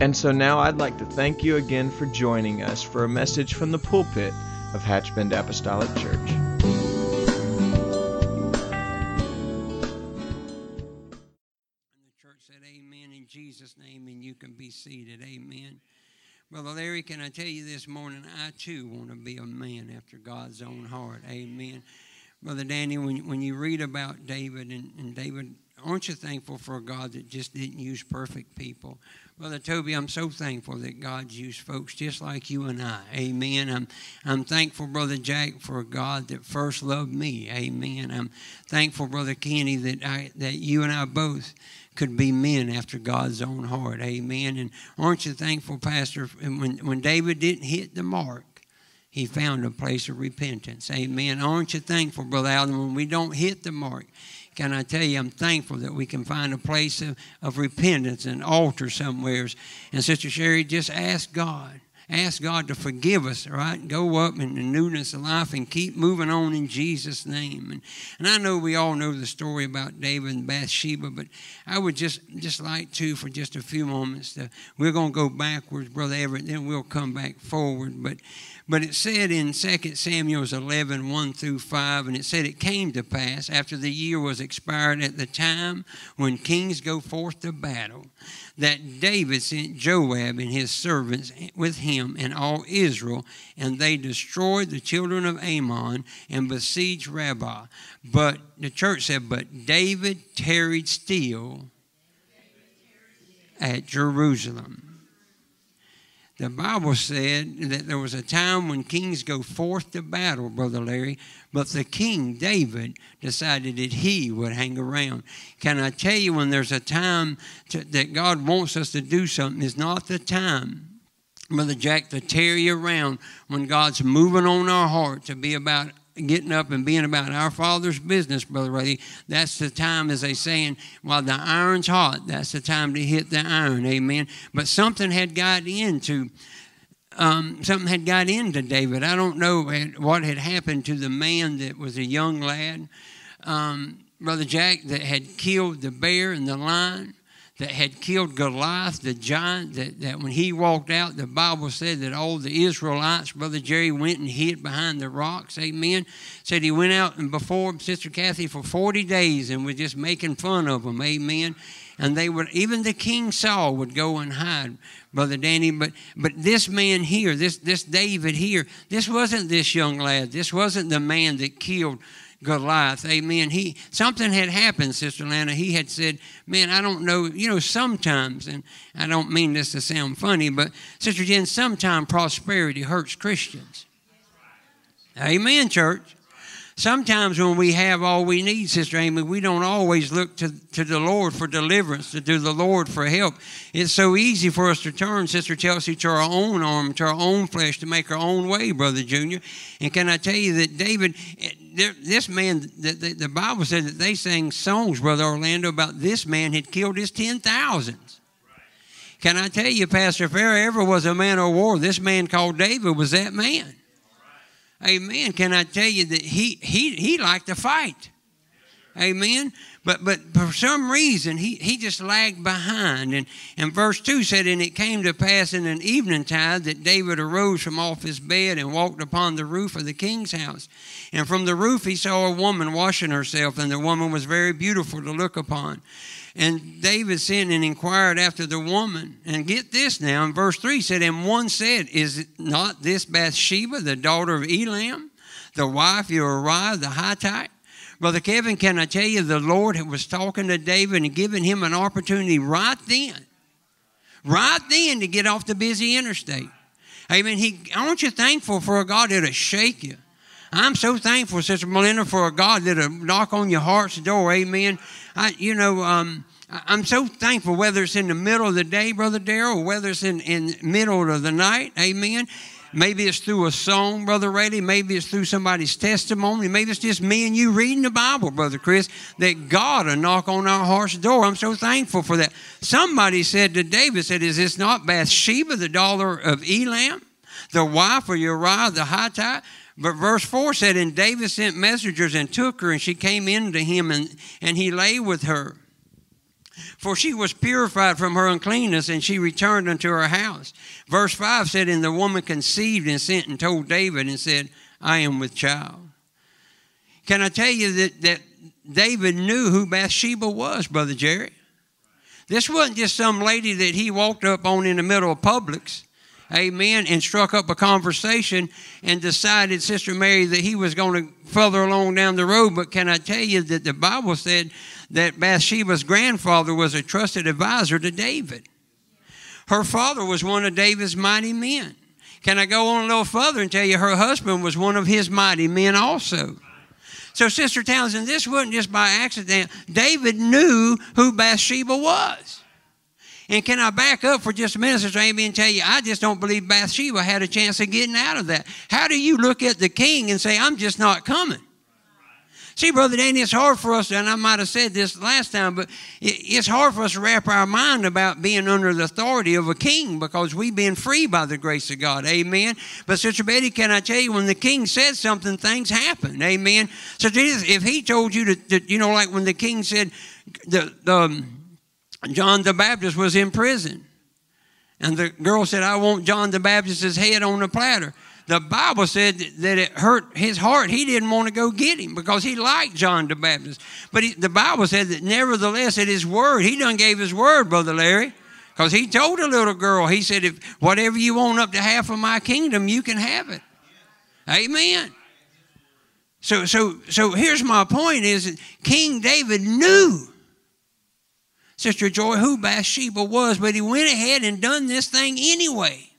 And so now I'd like to thank you again for joining us for a message from the pulpit of Hatchbend Apostolic Church. And the church said, Amen in Jesus' name, and you can be seated. Amen. Brother Larry, can I tell you this morning, I too want to be a man after God's own heart. Amen. Brother Danny, when, when you read about David, and, and David, aren't you thankful for a God that just didn't use perfect people? Brother Toby, I'm so thankful that God's used folks just like you and I. Amen. I'm, I'm thankful, Brother Jack, for God that first loved me. Amen. I'm thankful, Brother Kenny, that, I, that you and I both could be men after God's own heart. Amen. And aren't you thankful, Pastor, when, when David didn't hit the mark, he found a place of repentance. Amen. Aren't you thankful, Brother Allen, when we don't hit the mark? Can I tell you, I'm thankful that we can find a place of, of repentance, and altar somewheres. And Sister Sherry, just ask God. Ask God to forgive us, right? Go up in the newness of life and keep moving on in Jesus' name. And, and I know we all know the story about David and Bathsheba, but I would just just like to, for just a few moments, to, we're going to go backwards, Brother Everett, then we'll come back forward. But but it said in 2 Samuel 11, 1 through 5, and it said, It came to pass after the year was expired at the time when kings go forth to battle, that David sent Joab and his servants with him and all Israel, and they destroyed the children of Ammon and besieged Rabbah. But the church said, But David tarried still at Jerusalem. The Bible said that there was a time when kings go forth to battle, Brother Larry, but the king, David, decided that he would hang around. Can I tell you, when there's a time to, that God wants us to do something, it's not the time, Brother Jack, to tarry around when God's moving on our heart to be about getting up and being about our Father's business, Brother Ray. That's the time, as they saying, while the iron's hot, that's the time to hit the iron. Amen. But something had got into. Um, something had got into David. I don't know what had happened to the man that was a young lad, um, Brother Jack, that had killed the bear and the lion that had killed Goliath, the giant, that, that when he walked out, the Bible said that all the Israelites, Brother Jerry, went and hid behind the rocks. Amen. Said he went out and before Sister Kathy for 40 days and was just making fun of them. Amen. And they would, even the King Saul would go and hide, Brother Danny. But but this man here, this this David here, this wasn't this young lad. This wasn't the man that killed Goliath. Amen. He something had happened, Sister Lana. He had said, "Man, I don't know. You know, sometimes, and I don't mean this to sound funny, but Sister Jen, sometimes prosperity hurts Christians." Amen, church. Sometimes when we have all we need, Sister Amy, we don't always look to, to the Lord for deliverance, to do the Lord for help. It's so easy for us to turn, Sister Chelsea, to our own arm, to our own flesh, to make our own way, Brother Junior. And can I tell you that David, this man, the, the, the Bible said that they sang songs, Brother Orlando, about this man had killed his ten thousands. Can I tell you, Pastor, if there ever was a man of war, this man called David was that man. Amen. Can I tell you that he he he liked to fight? Amen. But but for some reason he, he just lagged behind. And, and verse 2 said, And it came to pass in an evening tide that David arose from off his bed and walked upon the roof of the king's house. And from the roof he saw a woman washing herself, and the woman was very beautiful to look upon. And David sent and inquired after the woman. And get this now, in verse 3 said, And one said, Is not this Bathsheba, the daughter of Elam, the wife of Uriah the Hittite? Brother Kevin, can I tell you, the Lord was talking to David and giving him an opportunity right then, right then to get off the busy interstate. Amen. He, aren't you thankful for a God that'll shake you? I'm so thankful, Sister Melinda, for a God that'll knock on your heart's door. Amen. I, you know, um, I'm so thankful whether it's in the middle of the day, Brother Darrell, or whether it's in in middle of the night. Amen. Maybe it's through a song, Brother Rayleigh. Maybe it's through somebody's testimony. Maybe it's just me and you reading the Bible, Brother Chris, that God will knock on our heart's door. I'm so thankful for that. Somebody said to David, said, Is this not Bathsheba, the daughter of Elam, the wife of Uriah the high Hittite? But verse 4 said, And David sent messengers and took her, and she came in to him, and, and he lay with her. For she was purified from her uncleanness, and she returned unto her house. Verse 5 said, And the woman conceived and sent and told David and said, I am with child. Can I tell you that, that David knew who Bathsheba was, Brother Jerry? This wasn't just some lady that he walked up on in the middle of Publix, amen, and struck up a conversation and decided, Sister Mary, that he was going to further along down the road. But can I tell you that the Bible said that Bathsheba's grandfather was a trusted advisor to David. Her father was one of David's mighty men. Can I go on a little further and tell you her husband was one of his mighty men also? So, Sister Townsend, this wasn't just by accident. David knew who Bathsheba was. And can I back up for just a minute, Sister Amy, and tell you, I just don't believe Bathsheba had a chance of getting out of that. How do you look at the king and say, I'm just not coming? See, Brother Danny, it's hard for us, and I might have said this last time, but it's hard for us to wrap our mind about being under the authority of a king because we've been free by the grace of God. Amen. But Sister Betty, can I tell you, when the king says something, things happen. Amen. So Jesus, if he told you to, to you know, like when the king said, the, the um, John the Baptist was in prison. And the girl said, I want John the Baptist's head on a platter the Bible said that it hurt his heart. He didn't want to go get him because he liked John the Baptist. But he, the Bible said that nevertheless, at his word, he done gave his word, Brother Larry. Because he told a little girl, he said, if whatever you want up to half of my kingdom, you can have it. Amen. So, so, so here's my point is King David knew Sister Joy who Bathsheba was, but he went ahead and done this thing anyway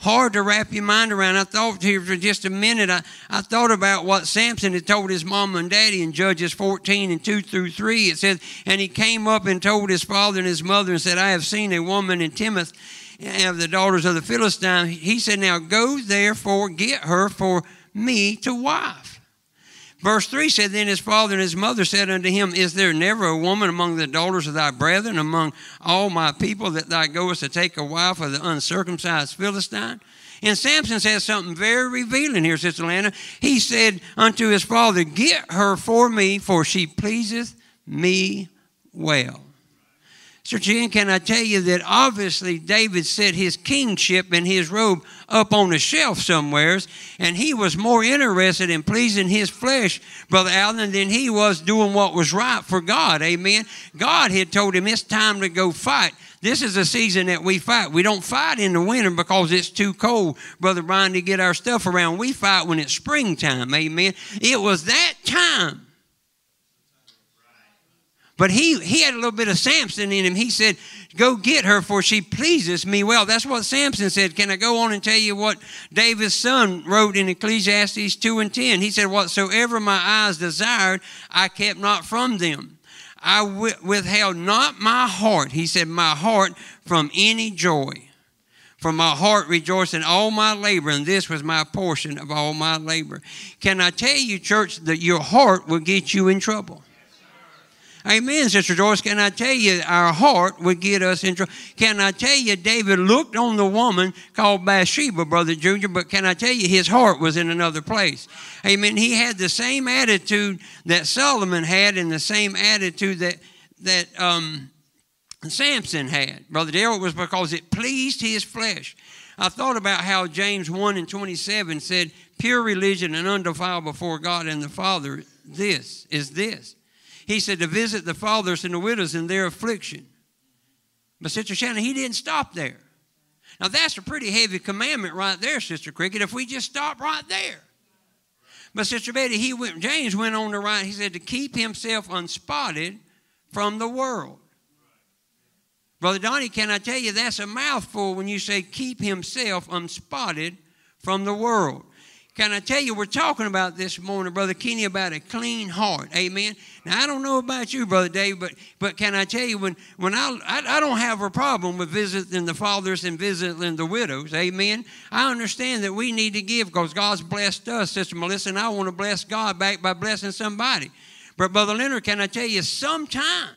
hard to wrap your mind around. I thought here for just a minute, I, I thought about what Samson had told his mom and daddy in Judges 14 and 2 through 3. It says, And he came up and told his father and his mother and said, I have seen a woman in Timnath eh, of the daughters of the Philistines. He said, Now go therefore, get her for me to wife. Verse 3 said, Then his father and his mother said unto him, Is there never a woman among the daughters of thy brethren, among all my people, that thou goest to take a wife of the uncircumcised Philistine? And Samson says something very revealing here, Sister Lana. He said unto his father, Get her for me, for she pleaseth me well. Sir Jen, can I tell you that obviously David set his kingship and his robe up on a shelf somewheres, and he was more interested in pleasing his flesh, Brother Allen, than he was doing what was right for God. Amen. God had told him it's time to go fight. This is a season that we fight. We don't fight in the winter because it's too cold, Brother Brian, to get our stuff around. We fight when it's springtime. Amen. It was that time but he, he had a little bit of Samson in him. He said, Go get her, for she pleases me well. That's what Samson said. Can I go on and tell you what David's son wrote in Ecclesiastes 2 and 10? He said, Whatsoever my eyes desired, I kept not from them. I withheld not my heart, he said, my heart from any joy. For my heart rejoiced in all my labor, and this was my portion of all my labor. Can I tell you, church, that your heart will get you in trouble? Amen, Sister Joyce. Can I tell you, our heart would get us in trouble. Can I tell you, David looked on the woman called Bathsheba, Brother Junior, but can I tell you, his heart was in another place. Amen. He had the same attitude that Solomon had and the same attitude that, that um, Samson had. Brother Darrell was because it pleased his flesh. I thought about how James 1 and 27 said, Pure religion and undefiled before God and the Father, this is this he said to visit the fathers and the widows in their affliction. But Sister Shannon, he didn't stop there. Now that's a pretty heavy commandment right there, Sister Cricket, if we just stop right there. But Sister Betty, he went, James went on to write, he said to keep himself unspotted from the world. Brother Donnie, can I tell you that's a mouthful when you say keep himself unspotted from the world. Can I tell you, we're talking about this morning, Brother Kenny, about a clean heart. Amen. Now, I don't know about you, Brother Dave, but, but can I tell you, when, when I, I, I don't have a problem with visiting the fathers and visiting the widows. Amen. I understand that we need to give because God's blessed us, Sister Melissa, and I want to bless God back by blessing somebody. But, Brother Leonard, can I tell you, sometimes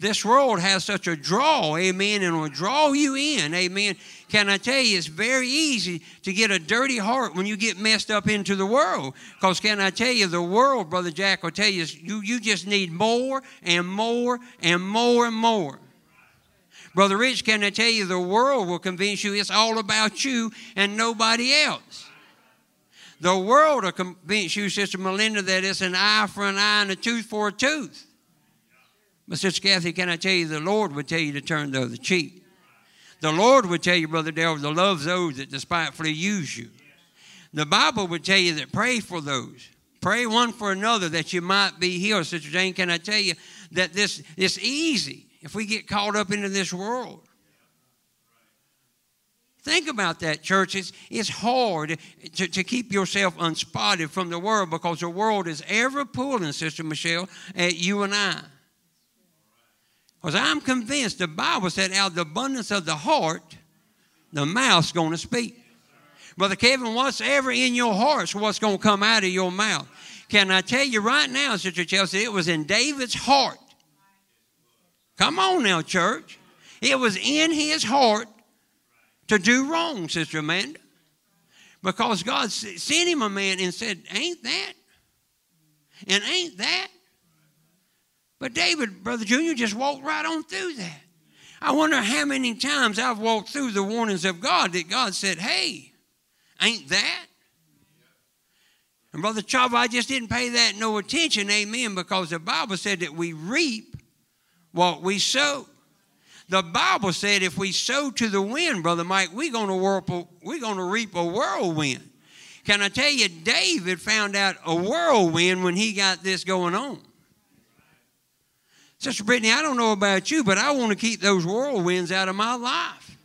this world has such a draw, amen, and will draw you in, amen. Can I tell you, it's very easy to get a dirty heart when you get messed up into the world. Because can I tell you, the world, Brother Jack, will tell you, you, you just need more and more and more and more. Brother Rich, can I tell you, the world will convince you it's all about you and nobody else. The world will convince you, Sister Melinda, that it's an eye for an eye and a tooth for a tooth. But, Sister Kathy, can I tell you, the Lord would tell you to turn the other cheek. The Lord would tell you, Brother Dale, to love those that despitefully use you. The Bible would tell you that pray for those. Pray one for another that you might be healed. Sister Jane, can I tell you that this is easy if we get caught up into this world? Think about that, church. It's, it's hard to, to keep yourself unspotted from the world because the world is ever pulling, Sister Michelle, at you and I. Because I'm convinced the Bible said, out of the abundance of the heart, the mouth's going to speak. Brother Kevin, what's ever in your heart is what's going to come out of your mouth. Can I tell you right now, Sister Chelsea, it was in David's heart. Come on now, church. It was in his heart to do wrong, Sister Amanda. Because God sent him a man and said, Ain't that? And ain't that? But David, Brother Junior, just walked right on through that. I wonder how many times I've walked through the warnings of God that God said, hey, ain't that? And Brother Chava, I just didn't pay that no attention, amen, because the Bible said that we reap what we sow. The Bible said if we sow to the wind, Brother Mike, we're going to, we're to reap a whirlwind. Can I tell you, David found out a whirlwind when he got this going on. Sister Brittany, I don't know about you, but I want to keep those whirlwinds out of my life.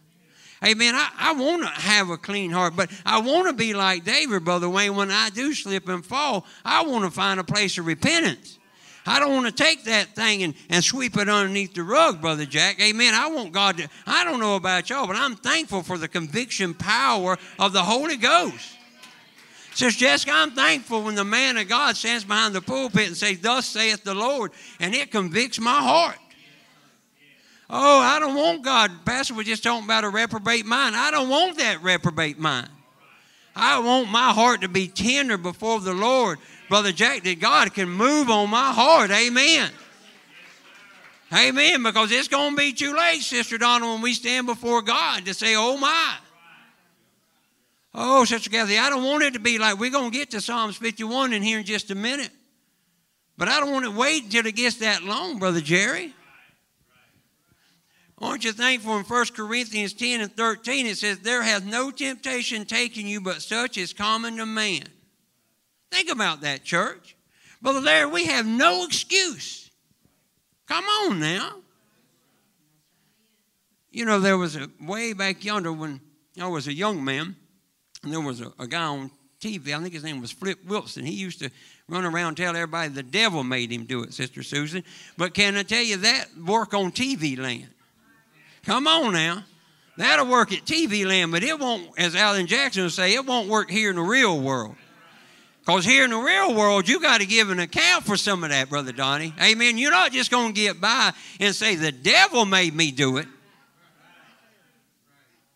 Amen. I, I want to have a clean heart, but I want to be like David, Brother Wayne. When I do slip and fall, I want to find a place of repentance. I don't want to take that thing and, and sweep it underneath the rug, Brother Jack. Amen. I want God to, I don't know about y'all, but I'm thankful for the conviction power of the Holy Ghost. Says Jessica, I'm thankful when the man of God stands behind the pulpit and says, Thus saith the Lord, and it convicts my heart. Oh, I don't want God. Pastor was just talking about a reprobate mind. I don't want that reprobate mind. I want my heart to be tender before the Lord. Brother Jack, that God can move on my heart. Amen. Amen. Because it's going to be too late, Sister Donna, when we stand before God to say, Oh my. Oh, Sister Kathy, I don't want it to be like we're going to get to Psalms 51 in here in just a minute. But I don't want to wait until it gets that long, Brother Jerry. Aren't you thankful in 1 Corinthians 10 and 13 it says, There hath no temptation taken you but such as common to man. Think about that, church. Brother Larry, we have no excuse. Come on now. You know, there was a way back yonder when I was a young man, and there was a, a guy on TV, I think his name was Flip Wilson. He used to run around and tell everybody the devil made him do it, Sister Susan. But can I tell you that work on TV land? Come on now. That'll work at TV land, but it won't, as Alan Jackson would say, it won't work here in the real world. Because here in the real world, you got to give an account for some of that, Brother Donnie. Amen. You're not just going to get by and say, the devil made me do it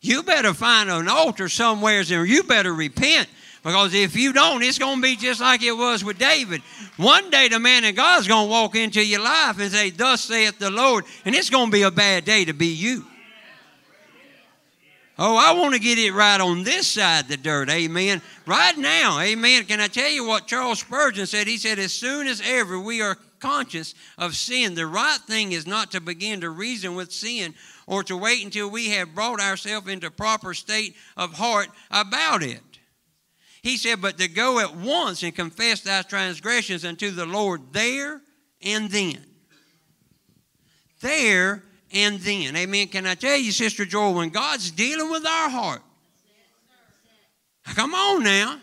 you better find an altar somewhere and you better repent. Because if you don't, it's going to be just like it was with David. One day the man of God's going to walk into your life and say, Thus saith the Lord, and it's going to be a bad day to be you. Oh, I want to get it right on this side the dirt. Amen. Right now. Amen. Can I tell you what Charles Spurgeon said? He said, As soon as ever we are conscious of sin, the right thing is not to begin to reason with sin or to wait until we have brought ourselves into proper state of heart about it. He said, But to go at once and confess thy transgressions unto the Lord there and then. There and then. Amen. Can I tell you, Sister Joel, when God's dealing with our heart, come on now.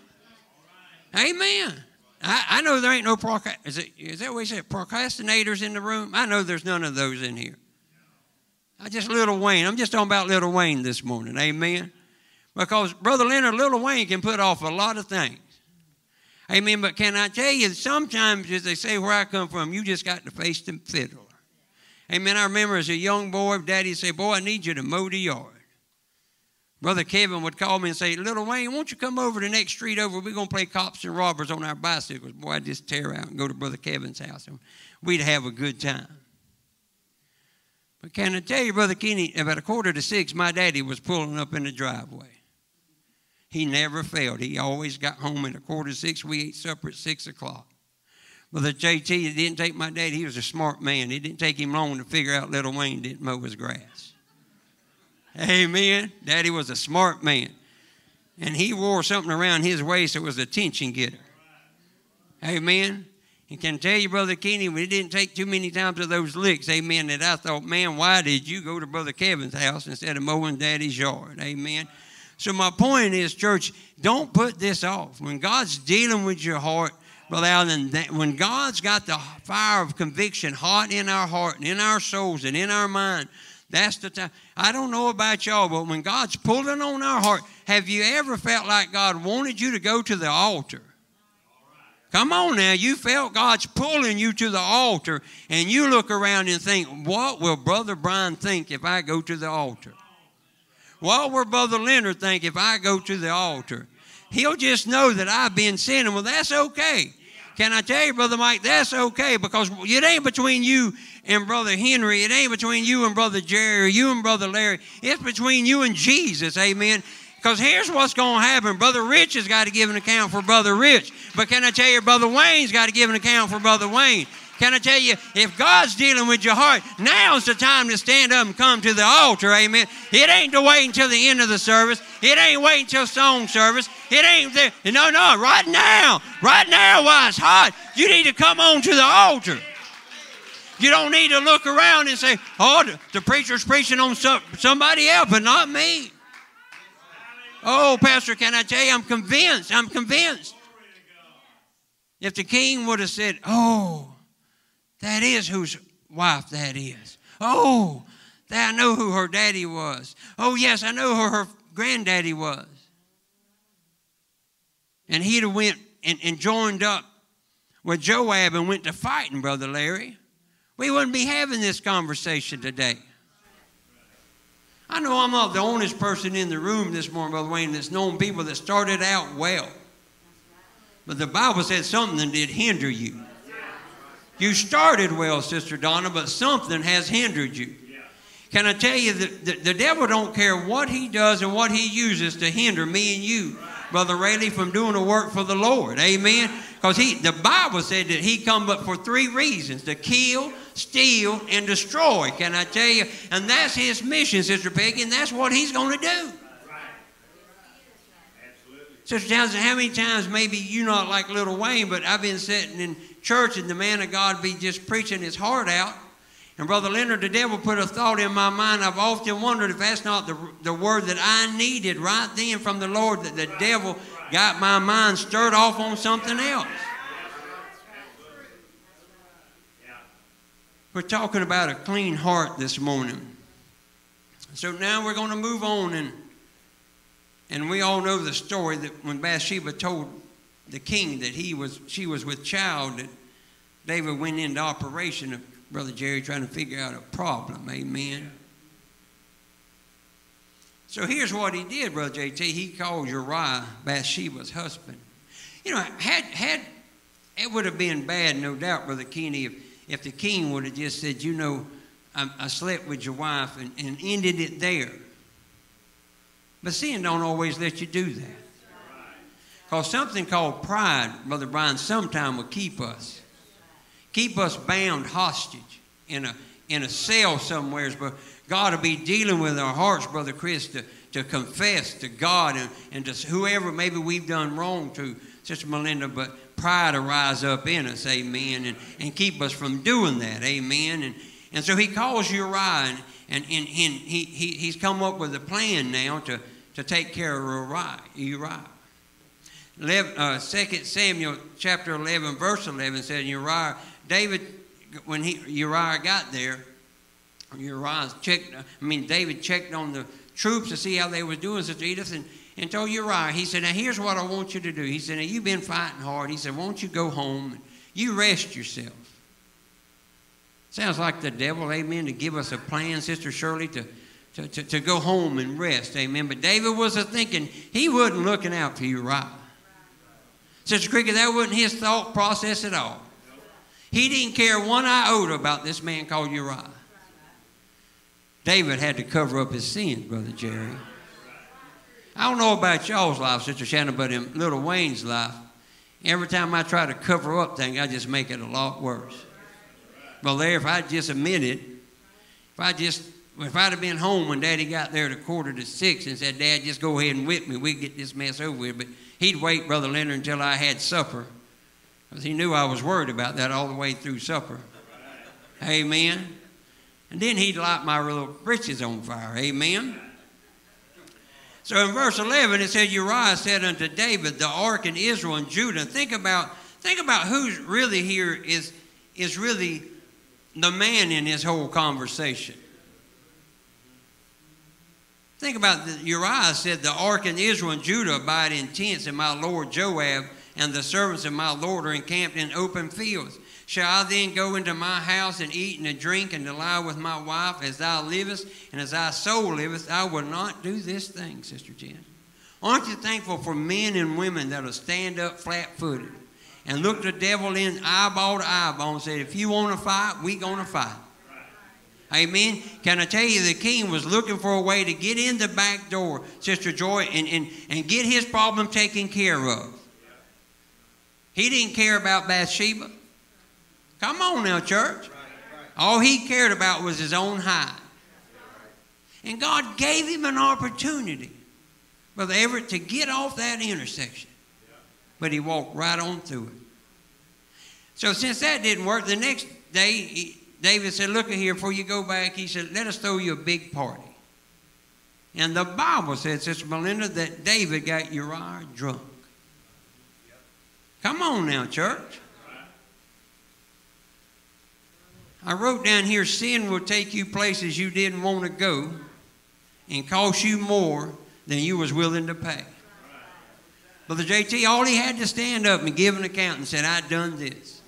Amen. I, I know there ain't no procrast. Is, it, is that what he said? Procrastinators in the room? I know there's none of those in here. I just Little Wayne. I'm just talking about Little Wayne this morning. Amen. Because Brother Leonard, Little Wayne can put off a lot of things. Amen. But can I tell you, sometimes, as they say where I come from, you just got to face the fiddler. Amen. I remember as a young boy, Daddy say, Boy, I need you to mow the yard. Brother Kevin would call me and say, Little Wayne, won't you come over the next street over? We're going to play cops and robbers on our bicycles. Boy, I'd just tear out and go to Brother Kevin's house, and we'd have a good time. But can I tell you, Brother Kenny, about a quarter to six, my daddy was pulling up in the driveway. He never failed. He always got home at a quarter to six. We ate supper at six o'clock. Brother JT, it didn't take my dad. He was a smart man. It didn't take him long to figure out little Wayne didn't mow his grass. Amen. Daddy was a smart man. And he wore something around his waist that was a tension getter. Amen. And can tell you, Brother Kenny, it didn't take too many times of those licks, amen, that I thought, man, why did you go to Brother Kevin's house instead of mowing Daddy's yard? Amen. So my point is, church, don't put this off. When God's dealing with your heart, Brother Allen, when God's got the fire of conviction hot in our heart and in our souls and in our mind, that's the time. I don't know about y'all, but when God's pulling on our heart, have you ever felt like God wanted you to go to the altar? Come on now, you felt God's pulling you to the altar, and you look around and think, what will Brother Brian think if I go to the altar? What will Brother Leonard think if I go to the altar? He'll just know that I've been sinning. Well, that's okay. Can I tell you, Brother Mike, that's okay because it ain't between you and Brother Henry. It ain't between you and Brother Jerry or you and Brother Larry. It's between you and Jesus. Amen. Because here's what's going to happen. Brother Rich has got to give an account for Brother Rich. But can I tell you, Brother Wayne's got to give an account for Brother Wayne. Can I tell you, if God's dealing with your heart, now's the time to stand up and come to the altar, amen. It ain't to wait until the end of the service. It ain't wait until song service. It ain't there. No, no, right now. Right now while it's hot, you need to come on to the altar. You don't need to look around and say, oh, the, preacher's preaching on some, somebody else, but not me. Oh, Pastor, can I tell you, I'm convinced. I'm convinced. If the king would have said, oh, that is whose wife that is. Oh, I know who her daddy was. Oh, yes, I know who her granddaddy was. And he'd have went and, and joined up with Joab and went to fighting, Brother Larry. We wouldn't be having this conversation today. I know I'm not the only person in the room this morning, Brother Wayne, that's known people that started out well. But the Bible said something did hinder you. You started well, Sister Donna, but something has hindered you. Can I tell you that the, the, devil don't care what he does and what he uses to hinder me and you, Brother Rayleigh, from doing the work for the Lord. Amen. Because he the Bible said that he come but for three reasons to kill, steal, and destroy. Can I tell you? And that's his mission, Sister Peggy, and that's what he's going to do. Sister Townsend, how many times maybe you not like Little Wayne, but I've been sitting in church and the man of God be just preaching his heart out. And Brother Leonard, the devil put a thought in my mind. I've often wondered if that's not the, the word that I needed right then from the Lord, that the devil got my mind stirred off on something else. We're talking about a clean heart this morning. So now we're going to move on and and we all know the story that when Bathsheba told the king that he was, she was with child, that David went into operation Brother Jerry trying to figure out a problem. Amen. So here's what he did, Brother JT. He called Uriah Bathsheba's husband. You know, had had it would have been bad, no doubt, Brother Kenny, if, if the king would have just said, you know, I, I slept with your wife and, and ended it there. But sin don't always let you do that. Because something called pride, Brother Brian, sometime will keep us. Keep us bound hostage in a, in a cell somewhere. But God will be dealing with our hearts, Brother Chris, to, to confess to God and, and to whoever maybe we've done wrong to, Sister Melinda, but pride will rise up in us, amen, and, and keep us from doing that, amen. And, and so he calls Uriah, and, and, and, and he, he, he's come up with a plan now to, to take care of Uriah. Uriah. 11, uh, 2 Samuel chapter 11, verse 11 says, Uriah, David, when he, Uriah got there, Uriah checked, I mean, David checked on the troops to see how they were doing, Sister Edith, and, and told Uriah, he said, now here's what I want you to do. He said, now you've been fighting hard. He said, won't you go home you rest yourself. Sounds like the devil, amen, to give us a plan, Sister Shirley, to, to, to, to go home and rest, amen. But David was a thinking, he wasn't looking out for Uriah. Sister Cricket, that wasn't his thought process at all. He didn't care one iota about this man called Uriah. David had to cover up his sins, Brother Jerry. I don't know about y'all's life, Sister Shannon, but in little Wayne's life, every time I try to cover up things, I just make it a lot worse. Well, there, if I'd just admitted, if I just, if I'd have been home when Daddy got there at a quarter to six and said, Dad, just go ahead and whip me, we'd get this mess over with. But he'd wait, Brother Leonard, until I had supper. Because he knew I was worried about that all the way through supper. Amen. And then he'd light my little britches on fire. Amen. So in verse 11, it says, Uriah said unto David, the ark in Israel and Judah. Think about, think about who's really here is, is really the man in this whole conversation. Think about the, Uriah said, The ark in Israel and Judah abide in tents, and my lord Joab and the servants of my lord are encamped in open fields. Shall I then go into my house and eat and drink and lie with my wife as thou livest and as thy soul liveth? I will not do this thing, Sister Jen. Aren't you thankful for men and women that'll stand up flat footed and look the devil in eyeball to eyeball and say, if you want to fight, we going to fight. Amen. Can I tell you, the king was looking for a way to get in the back door, Sister Joy, and, and, and get his problem taken care of. He didn't care about Bathsheba. Come on now, church. All he cared about was his own hide. And God gave him an opportunity, Brother Everett, to get off that intersection. But he walked right on through it. So since that didn't work, the next day, he, David said, Look here, before you go back, he said, Let us throw you a big party. And the Bible said, Sister Melinda, that David got Uriah drunk. Come on now, church. I wrote down here sin will take you places you didn't want to go and cost you more than you was willing to pay. Brother JT, all he had to stand up and give an account and said, I done this.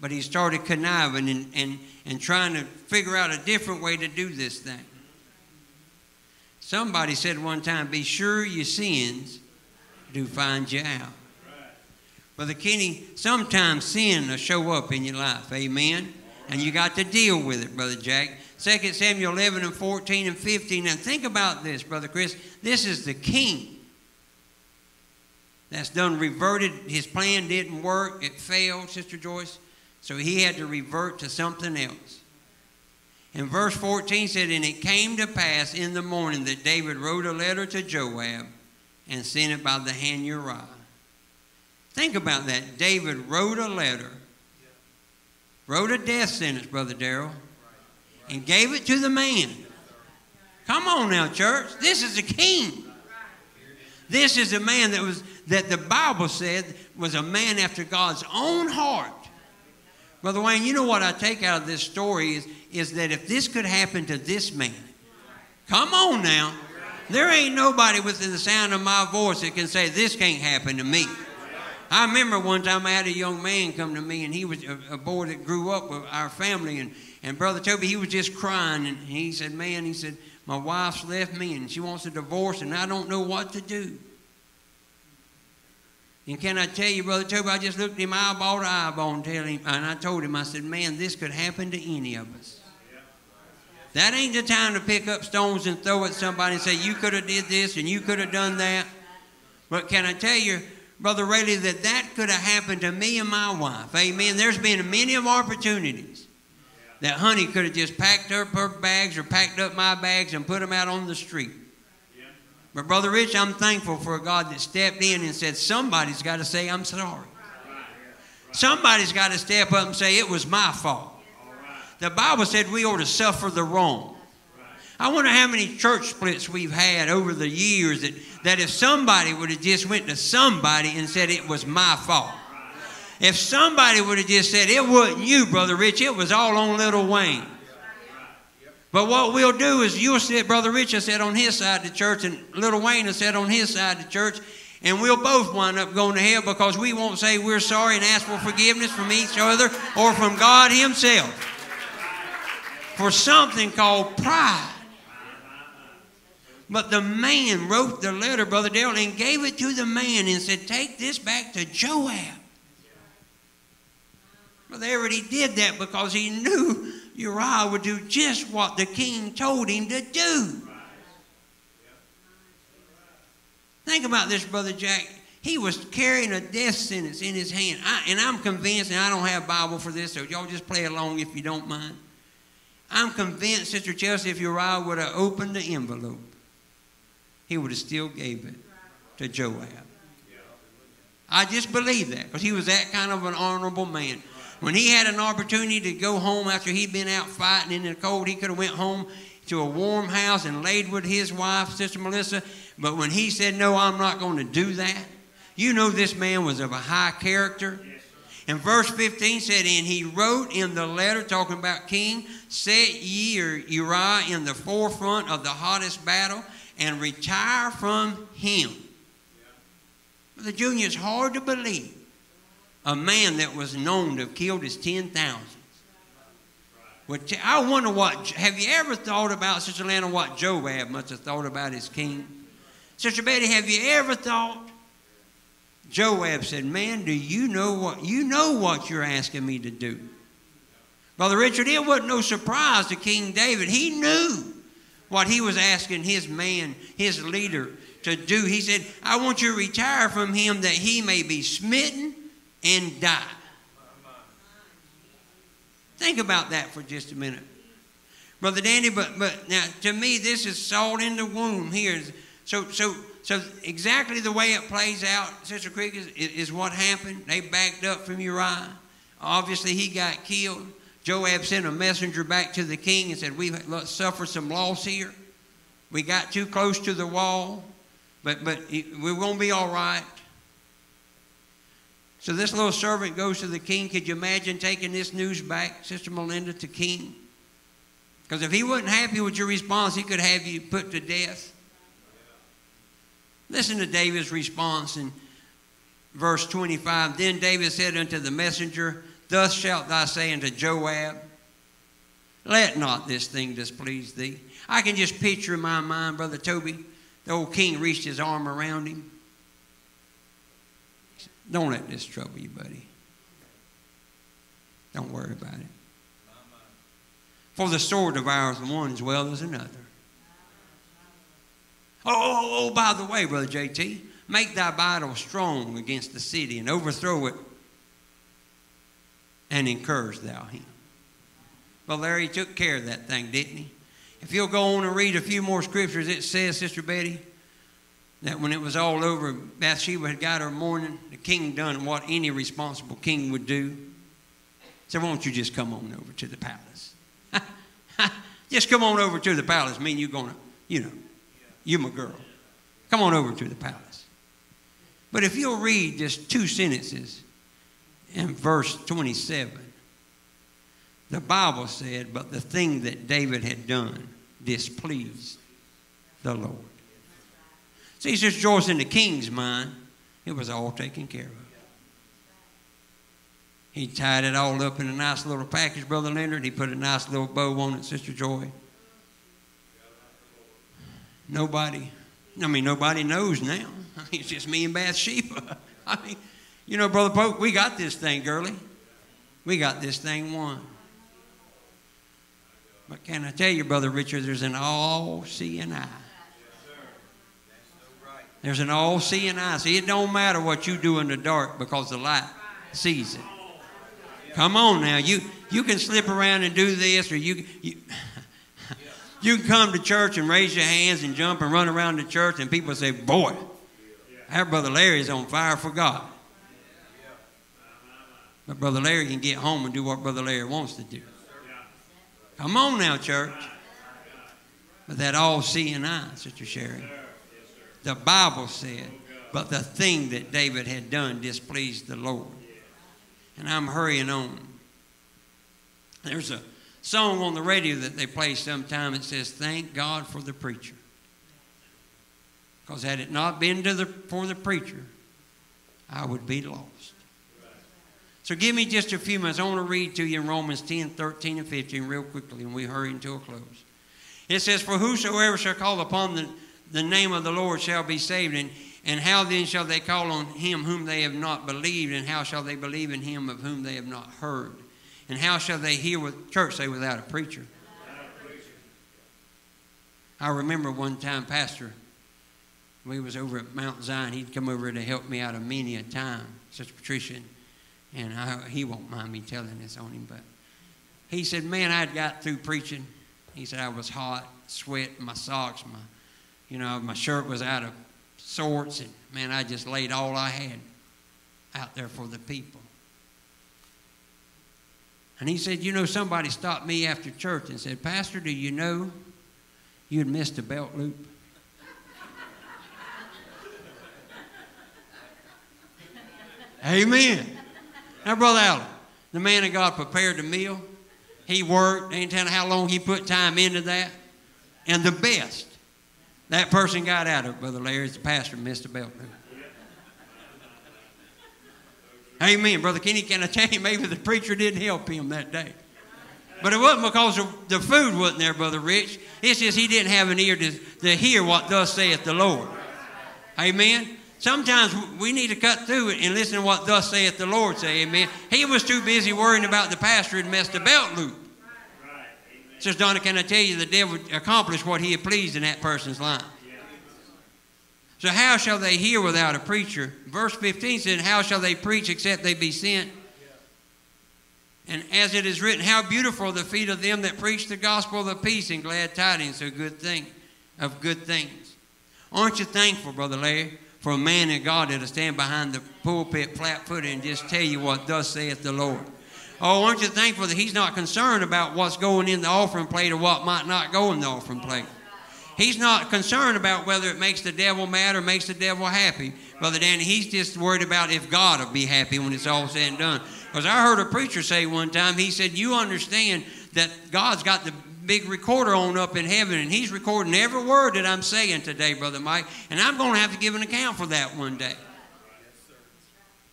But he started conniving and, and, and trying to figure out a different way to do this thing. Somebody said one time, be sure your sins do find you out. Brother Kenny, sometimes sin will show up in your life. Amen. And you got to deal with it, Brother Jack. 2 Samuel 11 and 14 and 15. And think about this, Brother Chris. This is the king that's done reverted. His plan didn't work. It failed, Sister Joyce. So he had to revert to something else. And verse 14 said, And it came to pass in the morning that David wrote a letter to Joab and sent it by the hand Uriah. Think about that. David wrote a letter wrote a death sentence, Brother Darrell, and gave it to the man. Come on now, church. This is a king. This is a man that was that the Bible said was a man after God's own heart. Brother Wayne, you know what I take out of this story is, is that if this could happen to this man, come on now. There ain't nobody within the sound of my voice that can say this can't happen to me. I remember one time I had a young man come to me, and he was a, a boy that grew up with our family, and, and Brother Toby, he was just crying, and he said, man, he said, my wife's left me, and she wants a divorce, and I don't know what to do. And can I tell you, Brother Toby, I just looked him eyeball to eyeball and, tell him, and I told him, I said, man, this could happen to any of us. That ain't the time to pick up stones and throw at somebody and say, you could have did this and you could have done that. But can I tell you, Brother Rayleigh, that that could have happened to me and my wife. Amen. There's been many of opportunities that honey could have just packed up her bags or packed up my bags and put them out on the street. But Brother Rich, I'm thankful for a God that stepped in and said, somebody's got to say, I'm sorry. Somebody's got to step up and say, it was my fault. The Bible said we ought to suffer the wrong. I wonder how many church splits we've had over the years that, that if somebody would have just went to somebody and said it was my fault. If somebody would have just said it wasn't you, Brother Rich, it was all on little Wayne. But what we'll do is you'll sit, Brother Rich will sit on his side of the church, and little Wayne will sit on his side of the church, and we'll both wind up going to hell because we won't say we're sorry and ask for forgiveness from each other or from God Himself for something called pride. But the man wrote the letter, Brother Dale, and gave it to the man and said, Take this back to Joab. Brother Everett, he did that because he knew Uriah would do just what the king told him to do. Think about this, Brother Jack. He was carrying a death sentence in his hand. I, and I'm convinced, and I don't have Bible for this, so y'all just play along if you don't mind. I'm convinced, Sister Chelsea, if Uriah would have opened the envelope, he would have still gave it to Joab. I just believe that because he was that kind of an honorable man. When he had an opportunity to go home after he'd been out fighting in the cold, he could have went home to a warm house and laid with his wife, Sister Melissa. But when he said, no, I'm not going to do that, you know this man was of a high character. And verse 15 said, And he wrote in the letter talking about king, Set ye or Uriah in the forefront of the hottest battle and retire from him. The junior, it's hard to believe a man that was known to have killed his 10,000. I wonder what, have you ever thought about, Sister Lana, what Joab must have thought about his king? Sister Betty, have you ever thought? Joab said, Man, do you know what, you know what you're asking me to do? Brother Richard, it wasn't no surprise to King David. He knew what he was asking his man, his leader, to do. He said, I want you to retire from him that he may be smitten and die. Think about that for just a minute. Brother Danny, but, but now to me, this is salt in the womb here. So, so, so exactly the way it plays out, Sister Creek, is, is what happened. They backed up from Uriah. Obviously, he got killed. Joab sent a messenger back to the king and said, We've suffered some loss here. We got too close to the wall, but, but we won't be all right. So this little servant goes to the king. Could you imagine taking this news back, Sister Melinda, to king? Because if he wasn't happy with your response, he could have you put to death. Listen to David's response in verse 25. Then David said unto the messenger, Thus shalt thou say unto Joab, Let not this thing displease thee. I can just picture in my mind, Brother Toby, the old king reached his arm around him. Don't let this trouble you, buddy. Don't worry about it. For the sword devours one as well as another. Oh, oh, oh, oh by the way, Brother JT, make thy battle strong against the city and overthrow it and encourage thou him. Well, Larry took care of that thing, didn't he? If you'll go on and read a few more scriptures, it says, Sister Betty, that when it was all over, Bathsheba had got her mourning. The king done what any responsible king would do. So won't you just come on over to the palace? just come on over to the palace. Mean you're gonna, you know, you're my girl. Come on over to the palace. But if you'll read just two sentences in verse 27, the Bible said, But the thing that David had done displeased the Lord. See, Sister Joyce, in the king's mind, it was all taken care of. He tied it all up in a nice little package, Brother Leonard. He put a nice little bow on it, Sister Joy. Nobody, I mean, nobody knows now. I mean, it's just me and Bathsheba. I mean, you know, Brother Pope, we got this thing, girlie. We got this thing won. But can I tell you, Brother Richard, there's an all seeing eye. There's an all seeing eye. See, it don't matter what you do in the dark because the light sees it. Come on now. You, you can slip around and do this, or you, you, you can come to church and raise your hands and jump and run around the church, and people say, Boy, our brother Larry is on fire for God. But Brother Larry can get home and do what Brother Larry wants to do. Come on now, church. with that all seeing eye, Sister Sherry. The Bible said, but the thing that David had done displeased the Lord. And I'm hurrying on. There's a song on the radio that they play sometime. It says, Thank God for the preacher. Because had it not been the, for the preacher, I would be lost. So give me just a few minutes. I want to read to you in Romans 10, 13, and 15 real quickly, and we hurry into a close. It says, For whosoever shall call upon the, the name of the Lord shall be saved. And, and how then shall they call on him whom they have not believed? And how shall they believe in him of whom they have not heard? And how shall they hear with church say without a preacher? I remember one time, Pastor, we was over at Mount Zion. He'd come over to help me out a many a time, Sister Patricia, and I, he won't mind me telling this on him, but he said, "Man, I'd got through preaching." He said I was hot, sweat, my socks, my, you know, my shirt was out of sorts, and man, I just laid all I had out there for the people. And he said, You know, somebody stopped me after church and said, Pastor, do you know you'd missed a belt loop? Amen. Now, Brother Allen, the man of God prepared the meal. He worked. Ain't telling how long he put time into that. And the best that person got out of it, Brother Larry, is the pastor Mr. a belt loop. Amen. Brother Kenny, can I tell you, maybe the preacher didn't help him that day. But it wasn't because the food wasn't there, Brother Rich. It's just he didn't have an ear to, to hear what thus saith the Lord. Amen. Sometimes we need to cut through and listen to what thus saith the Lord say. Amen. He was too busy worrying about the pastor and messed the belt loop. Says Donna, can I tell you the devil accomplished what he had pleased in that person's life? So how shall they hear without a preacher? Verse 15 says, How shall they preach except they be sent? And as it is written, How beautiful are the feet of them that preach the gospel of the peace and glad tidings of good thing of good things. Aren't you thankful, Brother Larry, for a man in God that'll stand behind the pulpit flat footed and just tell you what thus saith the Lord? Oh, aren't you thankful that he's not concerned about what's going in the offering plate or what might not go in the offering plate? He's not concerned about whether it makes the devil mad or makes the devil happy. Brother Danny, he's just worried about if God will be happy when it's all said and done. Because I heard a preacher say one time, he said, You understand that God's got the big recorder on up in heaven, and he's recording every word that I'm saying today, Brother Mike, and I'm going to have to give an account for that one day.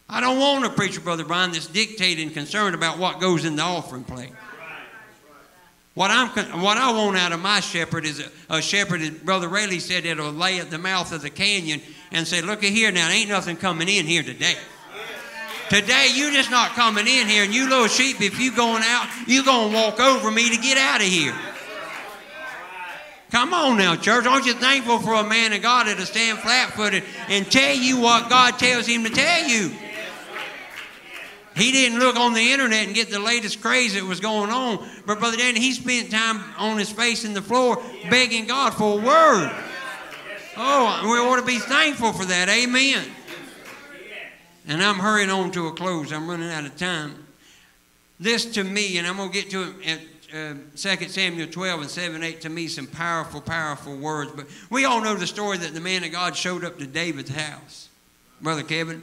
I don't want a preacher, Brother Brian, that's dictating concerned about what goes in the offering plate. What, I'm, what I want out of my shepherd is a, a shepherd, as Brother Rayleigh said, that'll lay at the mouth of the canyon and say, Look at here now, ain't nothing coming in here today. Today, you just not coming in here, and you little sheep, if you going out, you going to walk over me to get out of here. Come on now, church. Aren't you thankful for a man of God that'll stand flat footed and tell you what God tells him to tell you? He didn't look on the internet and get the latest craze that was going on. But Brother Danny, he spent time on his face in the floor begging God for a word. Oh, we ought to be thankful for that. Amen. And I'm hurrying on to a close. I'm running out of time. This to me, and I'm going to get to it uh, 2 Samuel 12 and 7, 8, to me, some powerful, powerful words. But we all know the story that the man of God showed up to David's house. Brother Kevin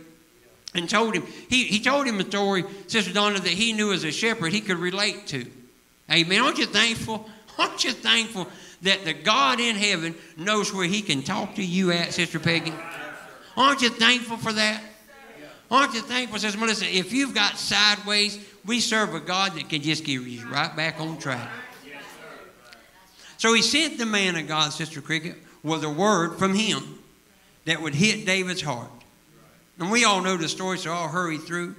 and told him, he, he told him a story, Sister Donna, that he knew as a shepherd he could relate to. Amen. Aren't you thankful? Aren't you thankful that the God in heaven knows where he can talk to you at, Sister Peggy? Aren't you thankful for that? Aren't you thankful, Sister Melissa? If you've got sideways, we serve a God that can just get you right back on track. So he sent the man of God, Sister Cricket, with a word from him that would hit David's heart. And we all know the story, so I'll hurry through.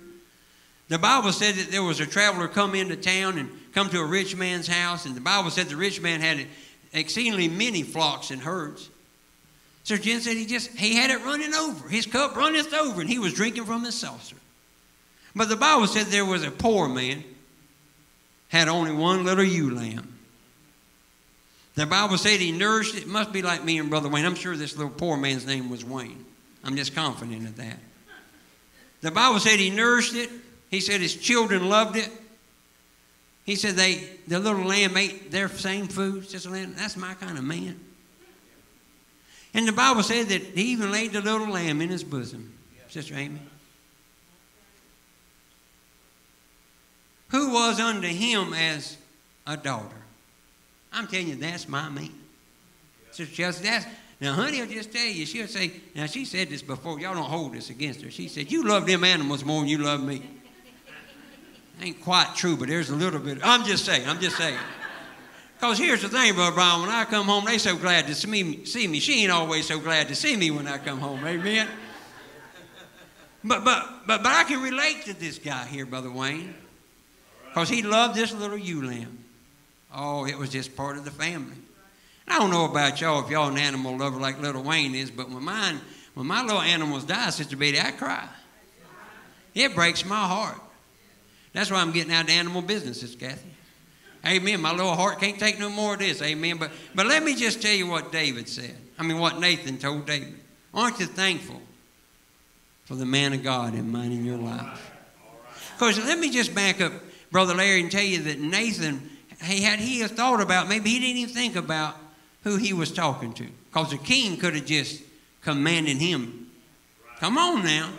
The Bible said that there was a traveler come into town and come to a rich man's house, and the Bible said the rich man had exceedingly many flocks and herds. So Jen said he just he had it running over. His cup runneth over, and he was drinking from his saucer. But the Bible said there was a poor man, had only one little ewe lamb. The Bible said he nourished it. Must be like me and Brother Wayne. I'm sure this little poor man's name was Wayne. I'm just confident of that. The Bible said he nourished it. He said his children loved it. He said they the little lamb ate their same food. Lynn, that's my kind of man. And the Bible said that he even laid the little lamb in his bosom. Sister Amy. Who was unto him as a daughter. I'm telling you, that's my man. Sister Chelsea, that's now, honey, I'll just tell you, she'll say, now she said this before, y'all don't hold this against her. She said, You love them animals more than you love me. Ain't quite true, but there's a little bit. I'm just saying, I'm just saying. Because here's the thing, Brother Brian, when I come home, they so glad to see me, see me. She ain't always so glad to see me when I come home. Amen. But but but but I can relate to this guy here, Brother Wayne. Because he loved this little ewe lamb. Oh, it was just part of the family. I don't know about y'all if y'all an animal lover like little Wayne is, but when mine, when my little animals die, Sister Betty, I cry. It breaks my heart. That's why I'm getting out of animal business, Sister Kathy. Amen. My little heart can't take no more of this. Amen. But but let me just tell you what David said. I mean what Nathan told David. Aren't you thankful for the man of God in mine in your life? Because let me just back up Brother Larry, and tell you that Nathan, he had he thought about, maybe he didn't even think about who he was talking to. Because the king could have just commanded him. Come on now.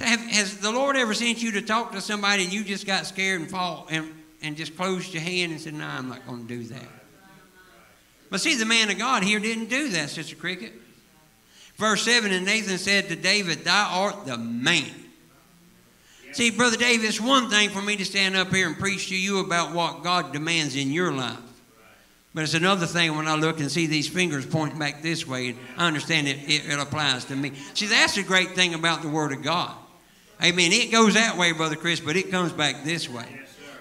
Have, has the Lord ever sent you to talk to somebody and you just got scared and fall and, and just closed your hand and said, No, I'm not going to do that? But see, the man of God here didn't do that, Sister Cricket. Verse 7 And Nathan said to David, Thou art the man. See, Brother David, it's one thing for me to stand up here and preach to you about what God demands in your life. But it's another thing when I look and see these fingers pointing back this way, and I understand it, it, it applies to me. See, that's the great thing about the Word of God. Amen. It goes that way, Brother Chris, but it comes back this way.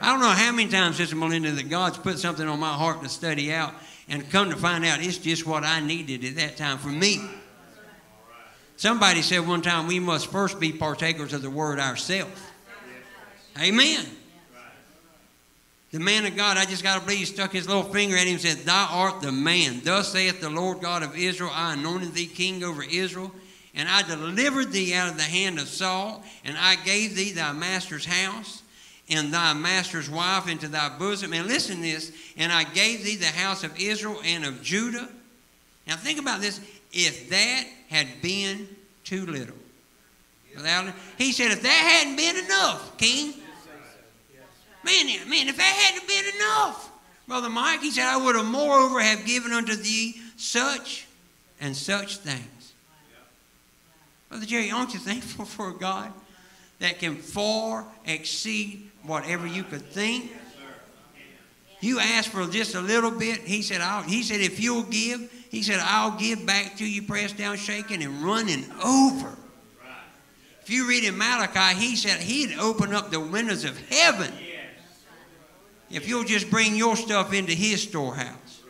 I don't know how many times, Sister Melinda, that God's put something on my heart to study out, and come to find out it's just what I needed at that time for me. Somebody said one time we must first be partakers of the word ourselves. Amen. The man of God, I just got to believe, stuck his little finger at him and said, Thou art the man. Thus saith the Lord God of Israel, I anointed thee king over Israel, and I delivered thee out of the hand of Saul, and I gave thee thy master's house and thy master's wife into thy bosom. And listen to this, and I gave thee the house of Israel and of Judah. Now think about this. If that had been too little. Without, he said, if that hadn't been enough, King, man, man, if that hadn't been enough, Brother Mike, he said, I would have moreover have given unto thee such and such things. Brother Jerry, aren't you thankful for God that can far exceed whatever you could think? You ask for just a little bit. He said, I'll, he said, if you'll give, he said, I'll give back to you, pressed down, shaking, and running over. If you read in Malachi, he said he'd open up the windows of heaven if you'll just bring your stuff into his storehouse.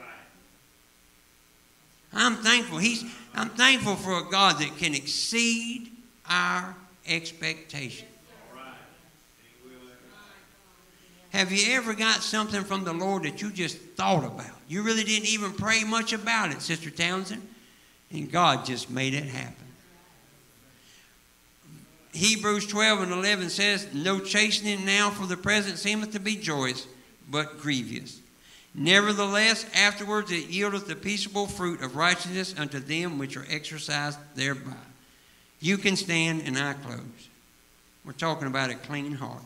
I'm thankful. He's, I'm thankful for a God that can exceed our expectation. Have you ever got something from the Lord that you just thought about? You really didn't even pray much about it, Sister Townsend, and God just made it happen. Hebrews 12 and 11 says, No chastening now for the present seemeth to be joyous, but grievous. Nevertheless, afterwards it yieldeth the peaceable fruit of righteousness unto them which are exercised thereby. You can stand and I close. We're talking about a clean heart.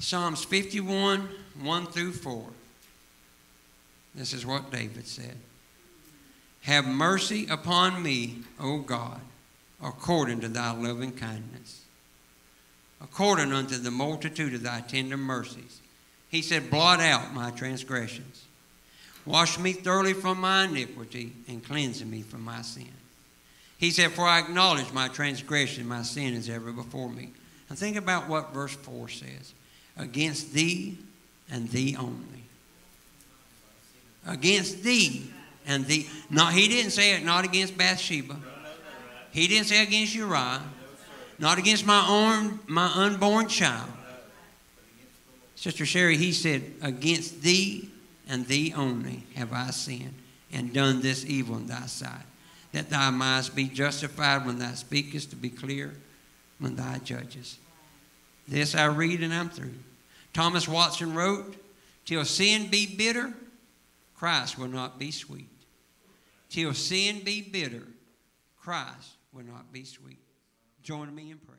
Psalms 51, 1 through 4. This is what David said Have mercy upon me, O God, according to thy loving kindness, according unto the multitude of thy tender mercies. He said, Blot out my transgressions. Wash me thoroughly from my iniquity and cleanse me from my sin. He said, For I acknowledge my transgression, my sin is ever before me. And think about what verse 4 says against thee and thee only. Against thee and thee. Not, he didn't say it not against Bathsheba. He didn't say against Uriah. Not against my, own, my unborn child. Sister Sherry, he said, Against thee and thee only have I sinned and done this evil in thy sight, that thou mightst be justified when thou speakest to be clear when thou judgest. This I read and I'm through. Thomas Watson wrote, Till sin be bitter, Christ will not be sweet. Till sin be bitter, Christ will not be sweet. Join me in prayer.